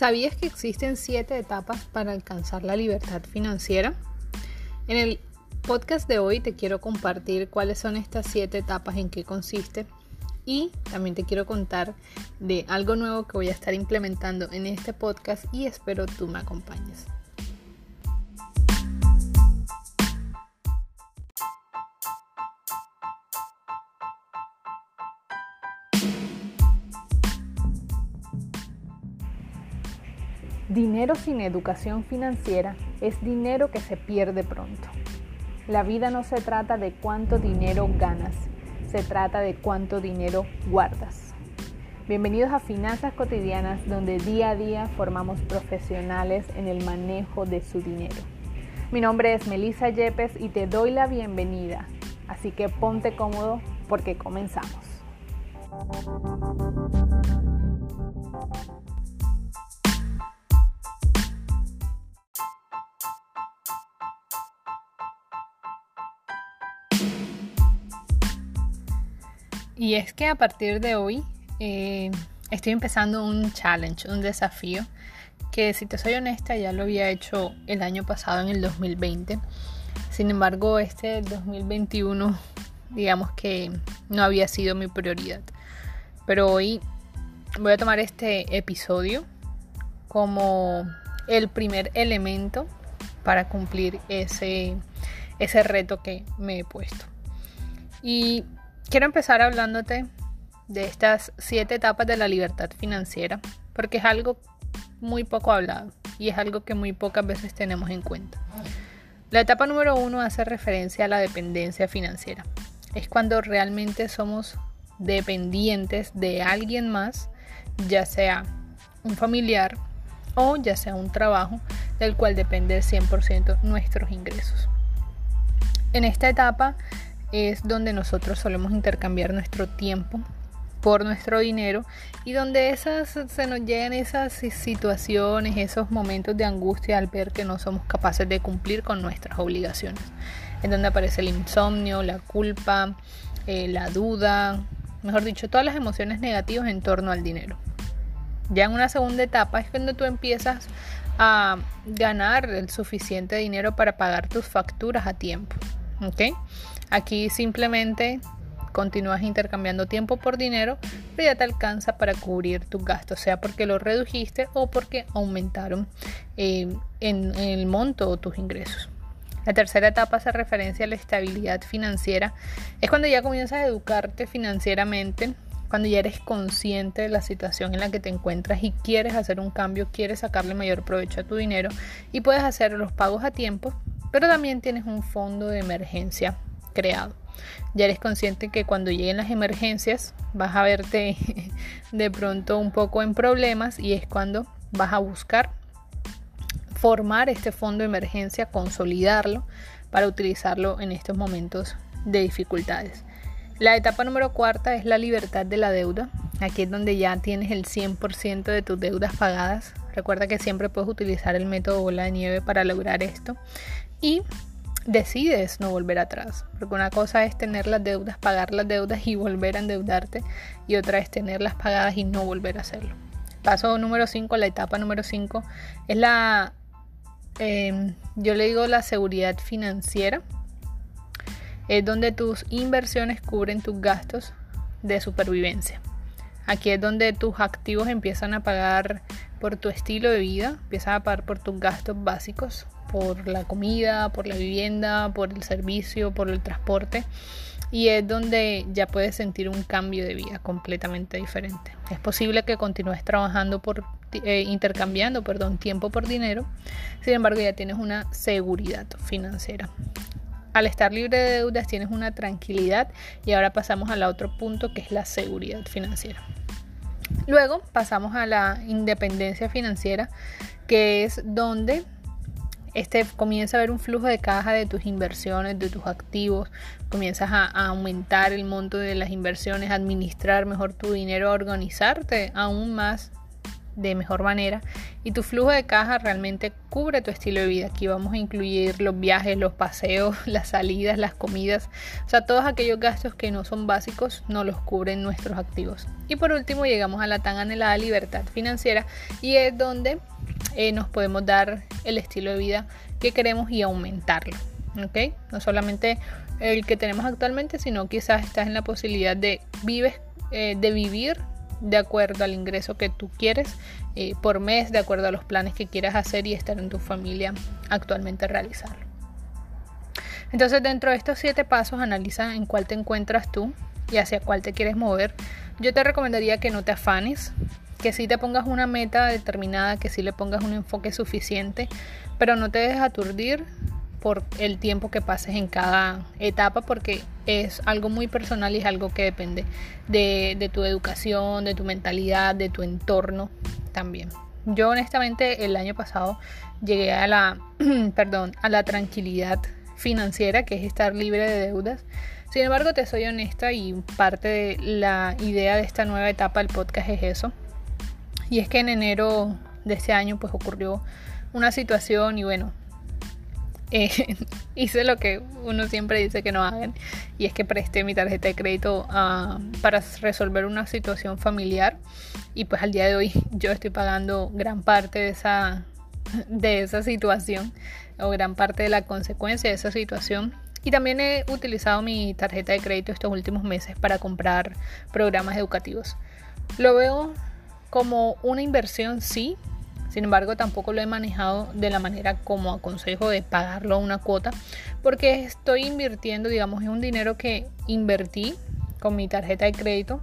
¿Sabías que existen siete etapas para alcanzar la libertad financiera? En el podcast de hoy te quiero compartir cuáles son estas siete etapas, en qué consiste y también te quiero contar de algo nuevo que voy a estar implementando en este podcast y espero tú me acompañes. Dinero sin educación financiera es dinero que se pierde pronto. La vida no se trata de cuánto dinero ganas, se trata de cuánto dinero guardas. Bienvenidos a Finanzas Cotidianas, donde día a día formamos profesionales en el manejo de su dinero. Mi nombre es Melissa Yepes y te doy la bienvenida, así que ponte cómodo porque comenzamos. Y es que a partir de hoy eh, estoy empezando un challenge, un desafío, que si te soy honesta ya lo había hecho el año pasado, en el 2020. Sin embargo, este 2021 digamos que no había sido mi prioridad. Pero hoy voy a tomar este episodio como el primer elemento para cumplir ese, ese reto que me he puesto. Y Quiero empezar hablándote de estas siete etapas de la libertad financiera, porque es algo muy poco hablado y es algo que muy pocas veces tenemos en cuenta. La etapa número uno hace referencia a la dependencia financiera. Es cuando realmente somos dependientes de alguien más, ya sea un familiar o ya sea un trabajo del cual depende 100% nuestros ingresos. En esta etapa es donde nosotros solemos intercambiar nuestro tiempo por nuestro dinero y donde esas se nos llegan esas situaciones, esos momentos de angustia al ver que no somos capaces de cumplir con nuestras obligaciones. En donde aparece el insomnio, la culpa, eh, la duda, mejor dicho, todas las emociones negativas en torno al dinero. Ya en una segunda etapa es cuando tú empiezas a ganar el suficiente dinero para pagar tus facturas a tiempo. ¿ok? Aquí simplemente continúas intercambiando tiempo por dinero, pero ya te alcanza para cubrir tus gastos, sea porque lo redujiste o porque aumentaron eh, en, el monto o tus ingresos. La tercera etapa hace referencia a la estabilidad financiera. Es cuando ya comienzas a educarte financieramente, cuando ya eres consciente de la situación en la que te encuentras y quieres hacer un cambio, quieres sacarle mayor provecho a tu dinero y puedes hacer los pagos a tiempo, pero también tienes un fondo de emergencia creado. Ya eres consciente que cuando lleguen las emergencias vas a verte de pronto un poco en problemas y es cuando vas a buscar formar este fondo de emergencia, consolidarlo para utilizarlo en estos momentos de dificultades. La etapa número cuarta es la libertad de la deuda. Aquí es donde ya tienes el 100% de tus deudas pagadas. Recuerda que siempre puedes utilizar el método bola de nieve para lograr esto. Y decides no volver atrás. Porque una cosa es tener las deudas, pagar las deudas y volver a endeudarte. Y otra es tenerlas pagadas y no volver a hacerlo. Paso número 5, la etapa número 5, es la, em, yo le digo la seguridad financiera. Es donde tus inversiones cubren tus gastos de supervivencia. Aquí es donde tus activos empiezan a pagar por tu estilo de vida, empiezan a pagar por tus gastos básicos, por la comida, por la vivienda, por el servicio, por el transporte. Y es donde ya puedes sentir un cambio de vida completamente diferente. Es posible que continúes trabajando por eh, intercambiando, perdón, tiempo por dinero. Sin embargo, ya tienes una seguridad financiera. Al estar libre de deudas tienes una tranquilidad y ahora pasamos al otro punto que es la seguridad financiera. Luego pasamos a la independencia financiera, que es donde este comienza a haber un flujo de caja de tus inversiones, de tus activos, comienzas a, aumentar el monto de las inversiones, administrar mejor tu dinero, a organizarte aún más de mejor manera y tu flujo de caja realmente cubre tu estilo de vida. Aquí vamos a incluir los viajes, los paseos, las salidas, las comidas, o sea, todos aquellos gastos que no son básicos no los cubren nuestros activos. Y por último llegamos a la tan anhelada libertad financiera y es donde eh, nos podemos dar el estilo de vida que queremos y aumentarlo. ¿ok? No solamente el que tenemos actualmente, sino quizás estás en la posibilidad de, vives, eh, de vivir de acuerdo al ingreso que tú quieres eh, por mes, de acuerdo a los planes que quieras hacer y estar en tu familia actualmente realizarlo. Entonces dentro de estos siete pasos analiza en cuál te encuentras tú y hacia cuál te quieres mover. Yo te recomendaría que no te afanes, que sí te pongas una meta determinada, que sí le pongas un enfoque suficiente, pero no te dejes aturdir por el tiempo que pases en cada etapa porque es algo muy personal y es algo que depende de, tu educación, de tu mentalidad, de tu entorno también. Yo honestamente el año pasado llegué a la, perdón, a la tranquilidad financiera, que es estar libre de deudas. Sin embargo, te soy honesta y parte de la idea de esta nueva etapa del podcast es eso. Y es que en enero de este año pues ocurrió una situación y bueno, eh, hice lo que uno siempre dice que no hagan y es que presté mi tarjeta de crédito ah, para resolver una situación familiar y pues al día de hoy yo estoy pagando gran parte de esa, de esa situación o gran parte de la consecuencia de esa situación y también he utilizado mi tarjeta de crédito estos últimos meses para comprar programas educativos. Lo veo como una inversión, sí, sin embargo, tampoco lo he manejado de la manera como aconsejo de pagarlo a una cuota, porque estoy invirtiendo, digamos, es un dinero que invertí con mi tarjeta de crédito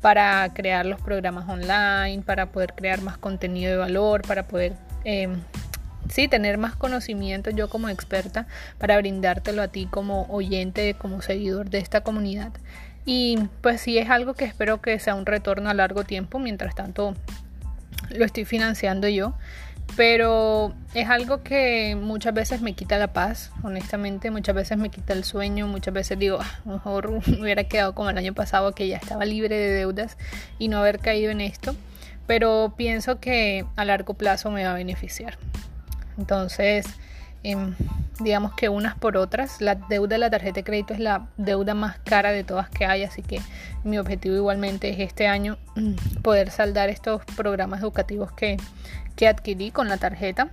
para crear los programas online, para poder crear más contenido de valor, para poder... Em, sí, tener más conocimiento yo como experta para brindártelo a ti como oyente, como seguidor de esta comunidad. Y pues sí es algo que espero que sea un retorno a largo tiempo. Mientras tanto, lo estoy financiando yo, pero es algo que muchas veces me quita la paz, honestamente, muchas veces me quita el sueño, muchas veces digo, ah, mejor me hubiera quedado como el año pasado que ya estaba libre de deudas y no haber caído en esto, pero pienso que a largo plazo me va a beneficiar. Entonces, em, digamos que unas por otras. La deuda de la tarjeta de crédito es la deuda más cara de todas que hay, así que mi objetivo igualmente es este año mm, poder saldar estos programas educativos que, que adquirí con la tarjeta.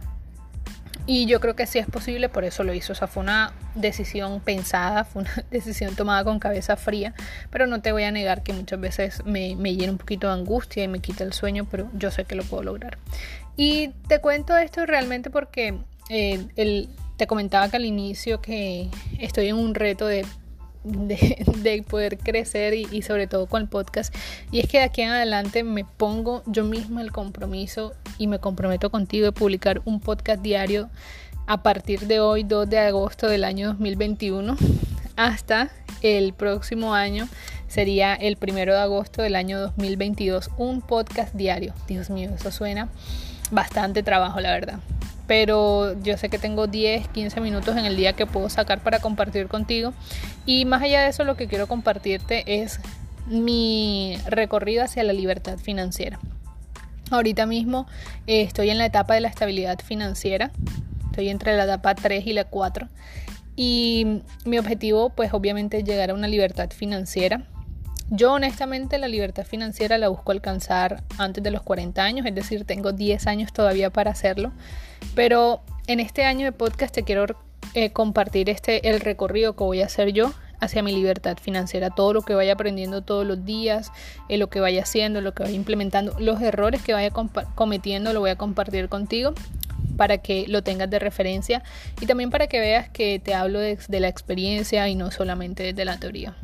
Y yo creo que sí es posible, por eso lo hizo. O sea, fue una decisión pensada, fue una decisión tomada con cabeza fría, pero no te voy a negar que muchas veces me, me llena un poquito de angustia y me quita el sueño, pero yo sé que lo puedo lograr. Y te cuento esto realmente porque eh, el, te comentaba que al inicio que estoy en un reto de, de, poder crecer y, sobre todo con el podcast. Y es que de aquí en adelante me pongo yo misma el compromiso y me comprometo contigo de publicar un podcast diario a partir de hoy, 2 de agosto del año 2021, hasta el próximo año, sería el primero de agosto del año 2022, un podcast diario. Dios mío, eso suena bastante trabajo, la verdad pero yo sé que tengo 10, 15 minutos en el día que puedo sacar para compartir contigo. Y más allá de eso, lo que quiero compartirte es mi recorrido hacia la libertad financiera. Ahorita mismo eh, estoy en la etapa de la estabilidad financiera, estoy entre la etapa 3 y la 4. Y mi objetivo, pues obviamente, es llegar a una libertad financiera. Yo honestamente la libertad financiera la busco alcanzar antes de los 40 años, es decir, tengo 10 años todavía para hacerlo. Pero en este año de podcast te quiero eh, compartir este, el recorrido que voy a hacer yo hacia mi libertad financiera, todo lo que vaya aprendiendo todos los días, eh, lo que vaya haciendo, lo que vaya implementando, los errores que vaya cometiendo, lo voy a compartir contigo para que lo tengas de referencia y también para que veas que te hablo de, la experiencia y no solamente de la teoría.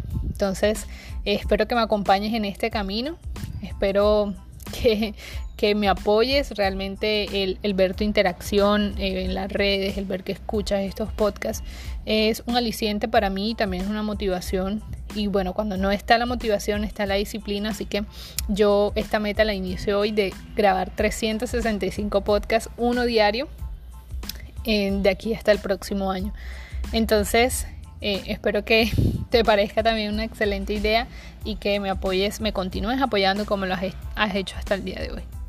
Entonces, espero que me acompañes en este camino, espero que, me apoyes, realmente el, el ver tu interacción eh, en las redes, el ver que escuchas estos podcasts, es un aliciente para mí también es una motivación. Y bueno, cuando no está la motivación, está la disciplina, así que yo esta meta la inicio hoy de grabar 365 podcasts, uno diario, de aquí hasta el próximo año. Entonces, eh, espero que te parezca también una excelente idea y que me apoyes, me continúes apoyando como lo has hecho hasta el día de hoy.